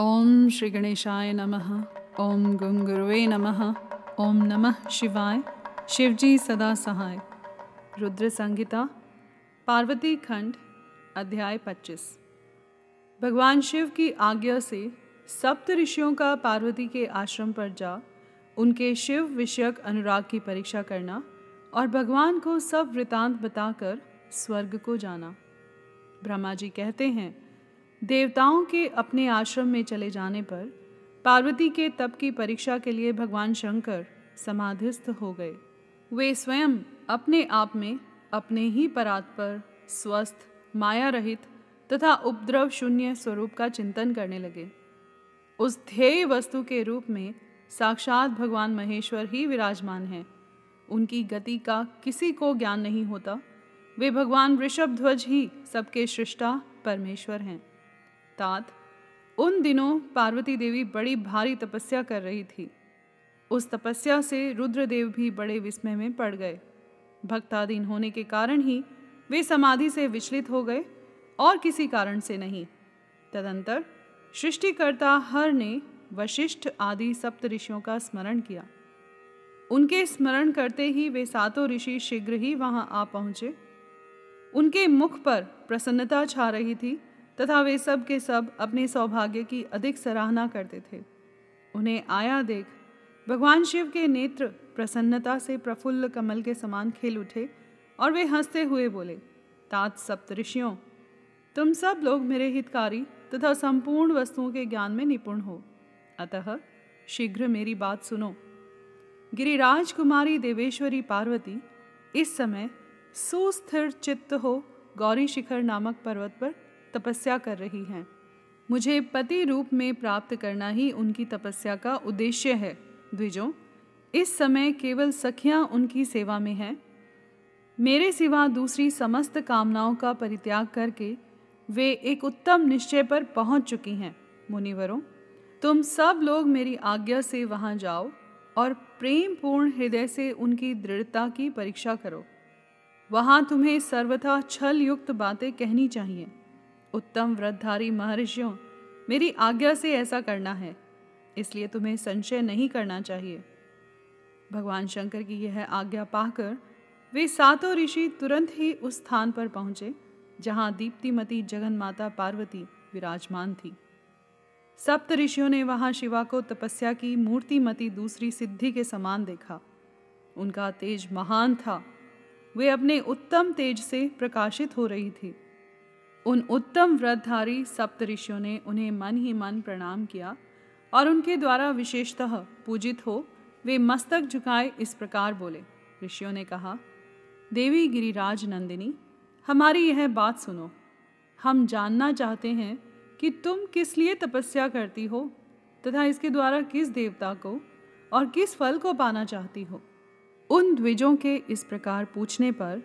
ओम श्री गणेशाय नमः। ओम गंग नमः। ओम नमः शिवाय। शिवजी सदा सहाय। रुद्र संहिता, पार्वती खंड, अध्याय 25 भगवान शिव की आज्ञा से सप्त ऋषियों का पार्वती के आश्रम पर जा, उनके शिव विषयक अनुराग की परीक्षा करना और भगवान को सब वृतांत बताकर स्वर्ग को जाना। ब्रह्मा जी कहते हैं देवताओं के अपने आश्रम में चले जाने पर पार्वती के तप की परीक्षा के लिए भगवान शंकर समाधिस्थ हो गए। वे स्वयं अपने आप में अपने ही परात पर स्वस्थ माया रहित तथा उपद्रव शून्य स्वरूप का चिंतन करने लगे। उस ध्येय वस्तु के रूप में साक्षात भगवान महेश्वर ही विराजमान हैं। उनकी गति का किसी को ज्ञान नहीं होता। वे भगवान वृषभ ध्वज ही सबके सृष्टा परमेश्वर हैं। तात उन दिनों पार्वती देवी बड़ी भारी तपस्या कर रही थी। उस तपस्या से रुद्रदेव भी बड़े विस्मय में पड़ गए। भक्ताधीन होने के कारण ही वे समाधि से विचलित हो गए, और किसी कारण से नहीं। तदंतर सृष्टिकर्ता हर ने वशिष्ठ आदि सप्त ऋषियों का स्मरण किया। उनके स्मरण करते ही वे सातों ऋषि शीघ्र ही वहाँ आ पहुँचे। उनके मुख पर प्रसन्नता छा रही थी तथा वे सब के सब अपने सौभाग्य की अधिक सराहना करते थे। उन्हें आया देख, भगवान शिव के नेत्र प्रसन्नता से प्रफुल्ल कमल के समान खेल उठे और वे हँसते हुए बोले, तात सप्त ऋषियों, तुम सब लोग मेरे हितकारी तथा संपूर्ण वस्तुओं के ज्ञान में निपुण हो। अतः शीघ्र मेरी बात सुनो। गिरिराज कुमारी देवेश्वरी पार्वती, इस समय सुस्थिर चित्त हो गौरी शिखर नामक पर्वत पर तपस्या कर रही हैं। मुझे पति रूप में प्राप्त करना ही उनकी तपस्या का उद्देश्य है, द्विजों। इस समय केवल सखियाँ उनकी सेवा में हैं। मेरे सिवा दूसरी समस्त कामनाओं का परित्याग करके वे एक उत्तम निश्चय पर पहुँच चुकी हैं, मुनिवरों। तुम सब लोग मेरी आज्ञा से वहाँ जाओ और प्रेम पूर्ण हृदय से उनकी दृढ़ता की परीक्षा करो। वहाँ तुम्हें सर्वथा छल युक्त बातें कहनी चाहिए। उत्तम व्रतधारी महर्षियों, मेरी आज्ञा से ऐसा करना है। इसलिए तुम्हें संशय नहीं करना चाहिए। भगवान शंकर की यह आज्ञा पाकर वे सातों ऋषि तुरंत ही उस स्थान पर पहुँचे, जहाँ दीप्तिमती जगन माता पार्वती विराजमान थी। सप्त ऋषियों ने वहाँ शिवा को तपस्या की, मूर्तिमती दूसरी सिद्धि के समान देखा। उनका तेज महान था। वे अपने उत्तम तेज से प्रकाशित हो रही थी। उन उत्तम व्रतधारी सप्त ऋषियों ने उन्हें मन ही मन प्रणाम किया और उनके द्वारा विशेषतः पूजित हो वे मस्तक झुकाए इस प्रकार बोले। ऋषियों ने कहा, देवी गिरिराज नंदिनी, हमारी यह बात सुनो। हम जानना चाहते हैं कि तुम किस लिए तपस्या करती हो तथा इसके द्वारा किस देवता को और किस फल को पाना चाहती हो। उन द्विजों के इस प्रकार पूछने पर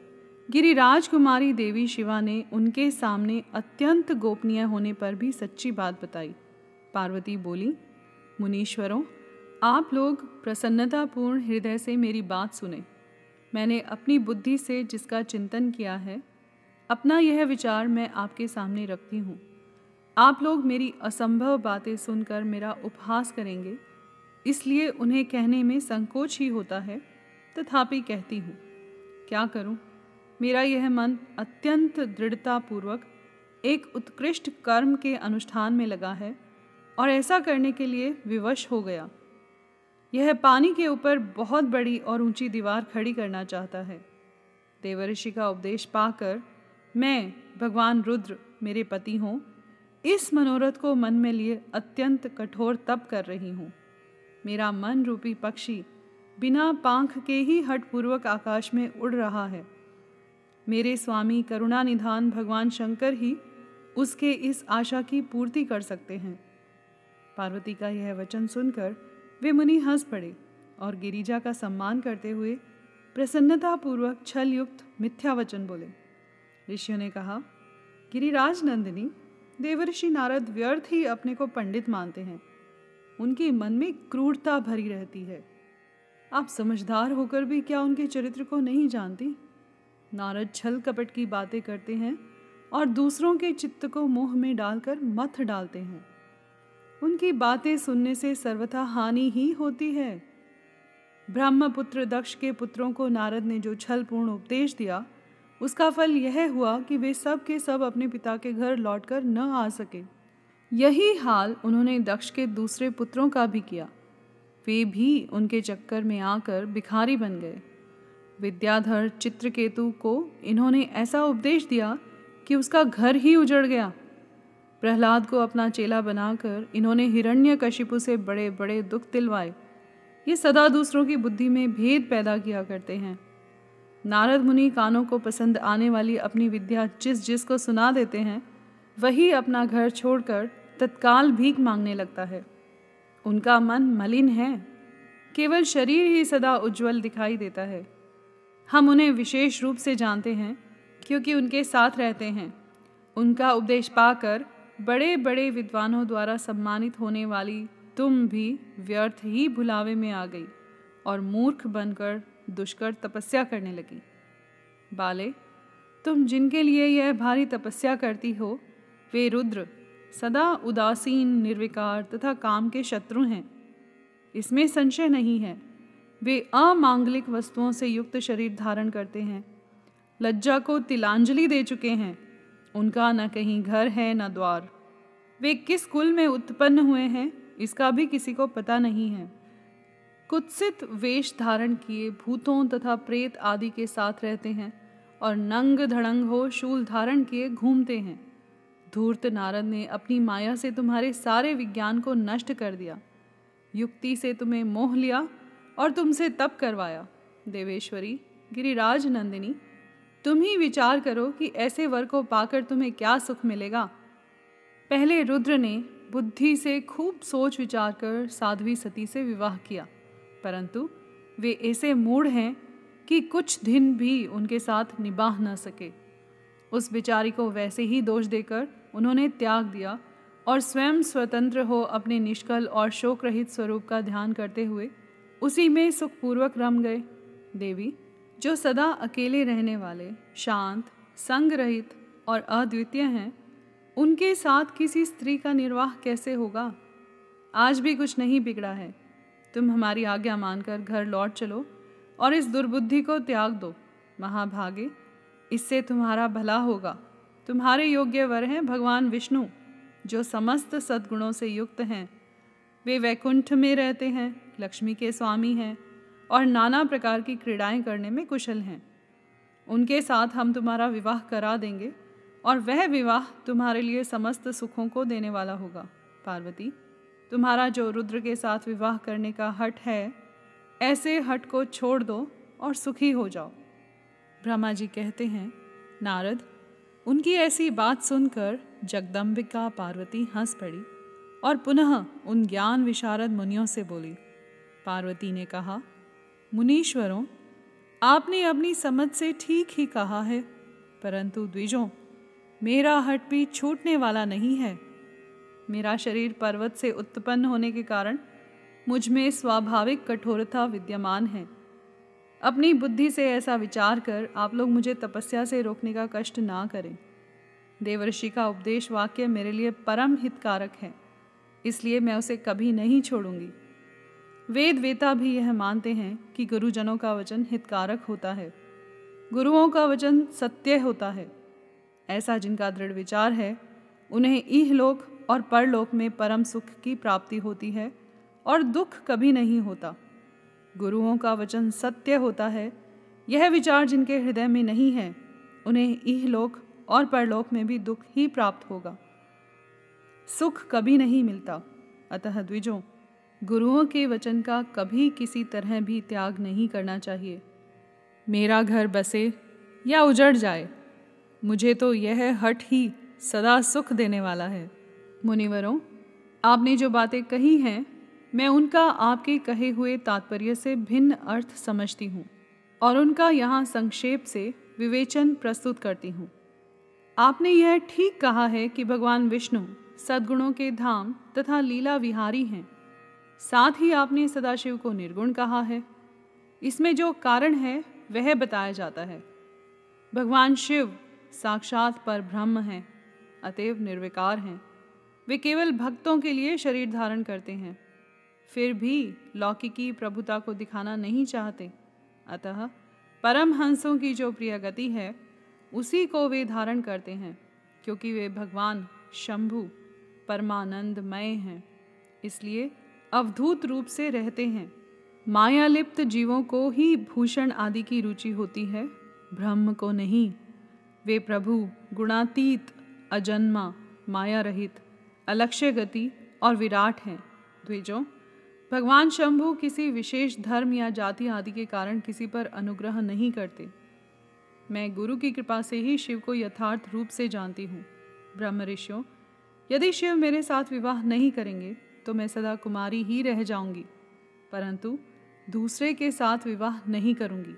गिरिराज कुमारी देवी शिवा ने उनके सामने अत्यंत गोपनीय होने पर भी सच्ची बात बताई। पार्वती बोली, मुनीश्वरों, आप लोग प्रसन्नतापूर्ण हृदय से मेरी बात सुने। मैंने अपनी बुद्धि से जिसका चिंतन किया है, अपना यह विचार मैं आपके सामने रखती हूँ। आप लोग मेरी असंभव बातें सुनकर मेरा उपहास करेंगे, इसलिए उन्हें कहने में संकोच ही होता है, तथापि कहती हूँ। क्या करूँ? मेरा यह मन अत्यंत दृढ़तापूर्वक एक उत्कृष्ट कर्म के अनुष्ठान में लगा है और ऐसा करने के लिए विवश हो गया। यह पानी के ऊपर बहुत बड़ी और ऊँची दीवार खड़ी करना चाहता है। देवर्षि का उपदेश पाकर मैं, भगवान रुद्र, मेरे पति हूँ, इस मनोरथ को मन में लिए अत्यंत कठोर तप कर रही हूँ। मेरा मन रूपी पक्षी बिना पांख के ही हठपूर्वक आकाश में उड़ रहा है। मेरे स्वामी करुणा निधान भगवान शंकर ही उसके इस आशा की पूर्ति कर सकते हैं। पार्वती का यह वचन सुनकर वे मुनि हंस पड़े और गिरिजा का सम्मान करते हुए प्रसन्नतापूर्वक छल युक्त मिथ्या वचन बोले। ऋषियों ने कहा गिरिराज नंदिनी देवर्षि नारद व्यर्थ ही अपने को पंडित मानते हैं। उनके मन में क्रूरता भरी रहती है। आप समझदार होकर भी क्या उनके चरित्र को नहीं जानती? नारद छल कपट की बातें करते हैं और दूसरों के चित्त को मोह में डालकर मथ डालते हैं। उनकी बातें सुनने से सर्वथा हानि ही होती है। ब्रह्मपुत्र दक्ष के पुत्रों को नारद ने जो छलपूर्ण उपदेश दिया, उसका फल यह हुआ कि वे सब के सब अपने पिता के घर लौटकर न आ सके। यही हाल उन्होंने दक्ष के दूसरे पुत्रों का भी किया। वे भी उनके चक्कर में आकर भिखारी बन गए। विद्याधर चित्रकेतु को इन्होंने ऐसा उपदेश दिया कि उसका घर ही उजड़ गया। प्रहलाद को अपना चेला बनाकर इन्होंने हिरण्य कशिपु से बड़े बड़े दुख दिलवाए। ये सदा दूसरों की बुद्धि में भेद पैदा किया करते हैं। नारद मुनि कानों को पसंद आने वाली अपनी विद्या जिस जिस को सुना देते हैं, वही अपना घर छोड़कर तत्काल भीख मांगने लगता है। उनका मन मलिन है। केवल शरीर ही सदा उज्जवल दिखाई देता है। हम उन्हें विशेष रूप से जानते हैं, क्योंकि उनके साथ रहते हैं। उनका उपदेश पाकर बड़े बड़े विद्वानों द्वारा सम्मानित होने वाली तुम भी व्यर्थ ही भुलावे में आ गई और मूर्ख बनकर दुष्कर तपस्या करने लगी। बाले, तुम जिनके लिए यह भारी तपस्या करती हो, वे रुद्र, सदा उदासीन, निर्विकार तथा काम के शत्रु हैं। इसमें संशय नहीं है वे अमांगलिक वस्तुओं से युक्त शरीर धारण करते हैं। लज्जा को तिलांजलि दे चुके हैं। उनका न कहीं घर है, न द्वार। वे किस कुल में उत्पन्न हुए हैं, इसका भी किसी को पता नहीं है। कुत्सित वेश धारण किए भूतों तथा प्रेत आदि के साथ रहते हैं और नंग धड़ंग हो शूल धारण किए घूमते हैं। धूर्त नारद ने अपनी माया से तुम्हारे सारे विज्ञान को नष्ट कर दिया। युक्ति से तुम्हें मोह लिया और तुमसे तप करवाया। देवेश्वरी, गिरिराज नंदिनी, तुम ही विचार करो कि ऐसे वर को पाकर तुम्हें क्या सुख मिलेगा। पहले रुद्र ने बुद्धि से खूब सोच विचार कर साध्वी सती से विवाह किया, परंतु वे ऐसे मूढ़ हैं कि कुछ दिन भी उनके साथ निबाह न सके। उस बिचारी को वैसे ही दोष देकर उन्होंने त्याग दिया और स्वयं स्वतंत्र हो अपने निष्कल और शोक रहित स्वरूप का ध्यान करते हुए उसी में सुखपूर्वक रम गए। देवी, जो सदा अकेले रहने वाले, शांत संग रहित और अद्वितीय हैं, उनके साथ किसी स्त्री का निर्वाह कैसे होगा? आज भी कुछ नहीं बिगड़ा है। तुम हमारी आज्ञा मानकर घर लौट चलो और इस दुर्बुद्धि को त्याग दो। महाभागे, इससे तुम्हारा भला होगा। तुम्हारे योग्य वर हैं भगवान विष्णु, जो समस्त सद्गुणों से युक्त हैं। वे वैकुंठ में रहते हैं, लक्ष्मी के स्वामी हैं और नाना प्रकार की क्रीड़ाएँ करने में कुशल हैं। उनके साथ हम तुम्हारा विवाह करा देंगे और वह विवाह तुम्हारे लिए समस्त सुखों को देने वाला होगा। पार्वती, तुम्हारा जो रुद्र के साथ विवाह करने का हट है, ऐसे हट को छोड़ दो और सुखी हो जाओ। ब्रह्मा जी कहते हैं, नारद, उनकी ऐसी बात सुनकर जगदम्बिका पार्वती हंस पड़ी। और पुनः उन ज्ञान विशारद मुनियों से बोली, पार्वती ने कहा, मुनीश्वरों, आपने अपनी समझ से ठीक ही कहा है, परंतु द्विजों, मेरा हट भी छूटने वाला नहीं है। मेरा शरीर पर्वत से उत्पन्न होने के कारण मुझमें स्वाभाविक कठोरता विद्यमान है। अपनी बुद्धि से ऐसा विचार कर आप लोग मुझे तपस्या से रोकने का कष्ट ना करें। देवर्षि का उपदेश वाक्य मेरे लिए परम हितकारक है। इसलिए मैं उसे कभी नहीं छोड़ूँगी। वेद वेता भी यह मानते हैं कि गुरुजनों का वचन हितकारक होता है। गुरुओं का वचन सत्य होता है। ऐसा जिनका दृढ़ विचार है, उन्हें इहलोक और परलोक में परम सुख की प्राप्ति होती है और दुख कभी नहीं होता। गुरुओं का वचन सत्य होता है। यह विचार जिनके हृदय में नहीं है, उन्हें इहलोक और परलोक में भी दुख ही प्राप्त होगा। सुख कभी नहीं मिलता। अतः द्विजों, गुरुओं के वचन का कभी किसी तरह भी त्याग नहीं करना चाहिए। मेरा घर बसे या उजड़ जाए, मुझे तो यह हट ही सदा सुख देने वाला है। मुनिवरों, आपने जो बातें कही हैं, मैं उनका आपके कहे हुए तात्पर्य से भिन्न अर्थ समझती हूँ और उनका यहाँ संक्षेप से विवेचन प्रस्तुत करती हूँ। आपने यह ठीक कहा है कि भगवान विष्णु सद्गुणों के धाम तथा लीला विहारी हैं। साथ ही आपने सदाशिव को निर्गुण कहा है। इसमें जो कारण है, वह बताया जाता है। भगवान शिव साक्षात पर ब्रह्म हैं, अतएव निर्विकार हैं। वे केवल भक्तों के लिए शरीर धारण करते हैं। फिर भी लौकिकी प्रभुता को दिखाना नहीं चाहते। अतः परम हंसों की जो प्रिय गति है, उसी को वे धारण करते हैं, क्योंकि वे भगवान शंभु परमानंदमय हैं, इसलिए अवधूत रूप से रहते हैं। मायालिप्त जीवों को ही भूषण आदि की रुचि होती है, ब्रह्म को नहीं। वे प्रभु, गुणातीत, अजन्मा माया रहित अलक्ष्य गति और विराट हैं। द्विजों, भगवान शंभु किसी विशेष धर्म या जाति आदि के कारण किसी पर अनुग्रह नहीं करते। मैं गुरु की कृपा से ही शिव को यथार्थ रूप से जानती हूँ। ब्रह्म ऋषियों यदि शिव मेरे साथ विवाह नहीं करेंगे तो मैं सदा कुमारी ही रह जाऊँगी, परंतु दूसरे के साथ विवाह नहीं करूँगी।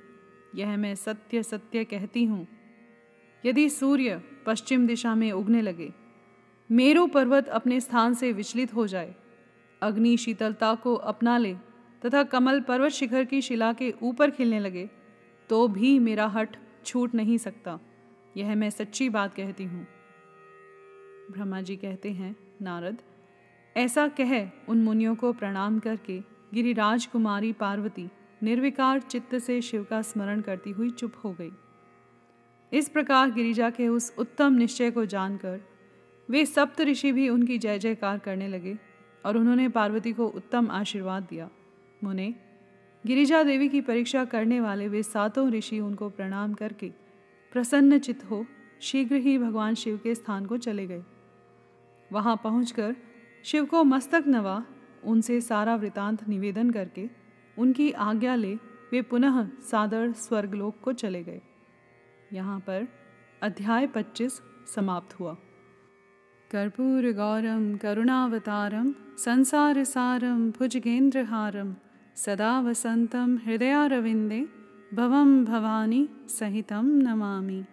यह मैं सत्य सत्य कहती हूँ। यदि सूर्य पश्चिम दिशा में उगने लगे, मेरू पर्वत अपने स्थान से विचलित हो जाए, अग्नि शीतलता को अपना ले तथा कमल पर्वत शिखर की शिला के ऊपर खिलने लगे तो भी मेरा हट छूट नहीं सकता। यह मैं सच्ची बात कहती हूँ। ब्रह्मा जी कहते हैं, नारद, ऐसा कह उन मुनियों को प्रणाम करके गिरिराज कुमारी पार्वती निर्विकार चित्त से शिव का स्मरण करती हुई चुप हो गई। इस प्रकार गिरिजा के उस उत्तम निश्चय को जानकर वे सप्त ऋषि भी उनकी जय जयकार करने लगे और उन्होंने पार्वती को उत्तम आशीर्वाद दिया। मुने, गिरिजा देवी की परीक्षा करने वाले वे सातों ऋषि उनको प्रणाम करके प्रसन्न चित हो शीघ्र ही भगवान शिव के स्थान को चले गए। वहाँ पहुंचकर शिव को मस्तक नवा, उनसे सारा वृतांत निवेदन करके उनकी आज्ञा ले वे पुनः सादर स्वर्गलोक को चले गए। यहाँ पर अध्याय 25 समाप्त हुआ। कर्पूर गौरम, करुणावतारम, संसार सारम भुजगेंद्रहारम सदा वसंतम हृदयारविंदे, भवम भवानी सहितम नमामि।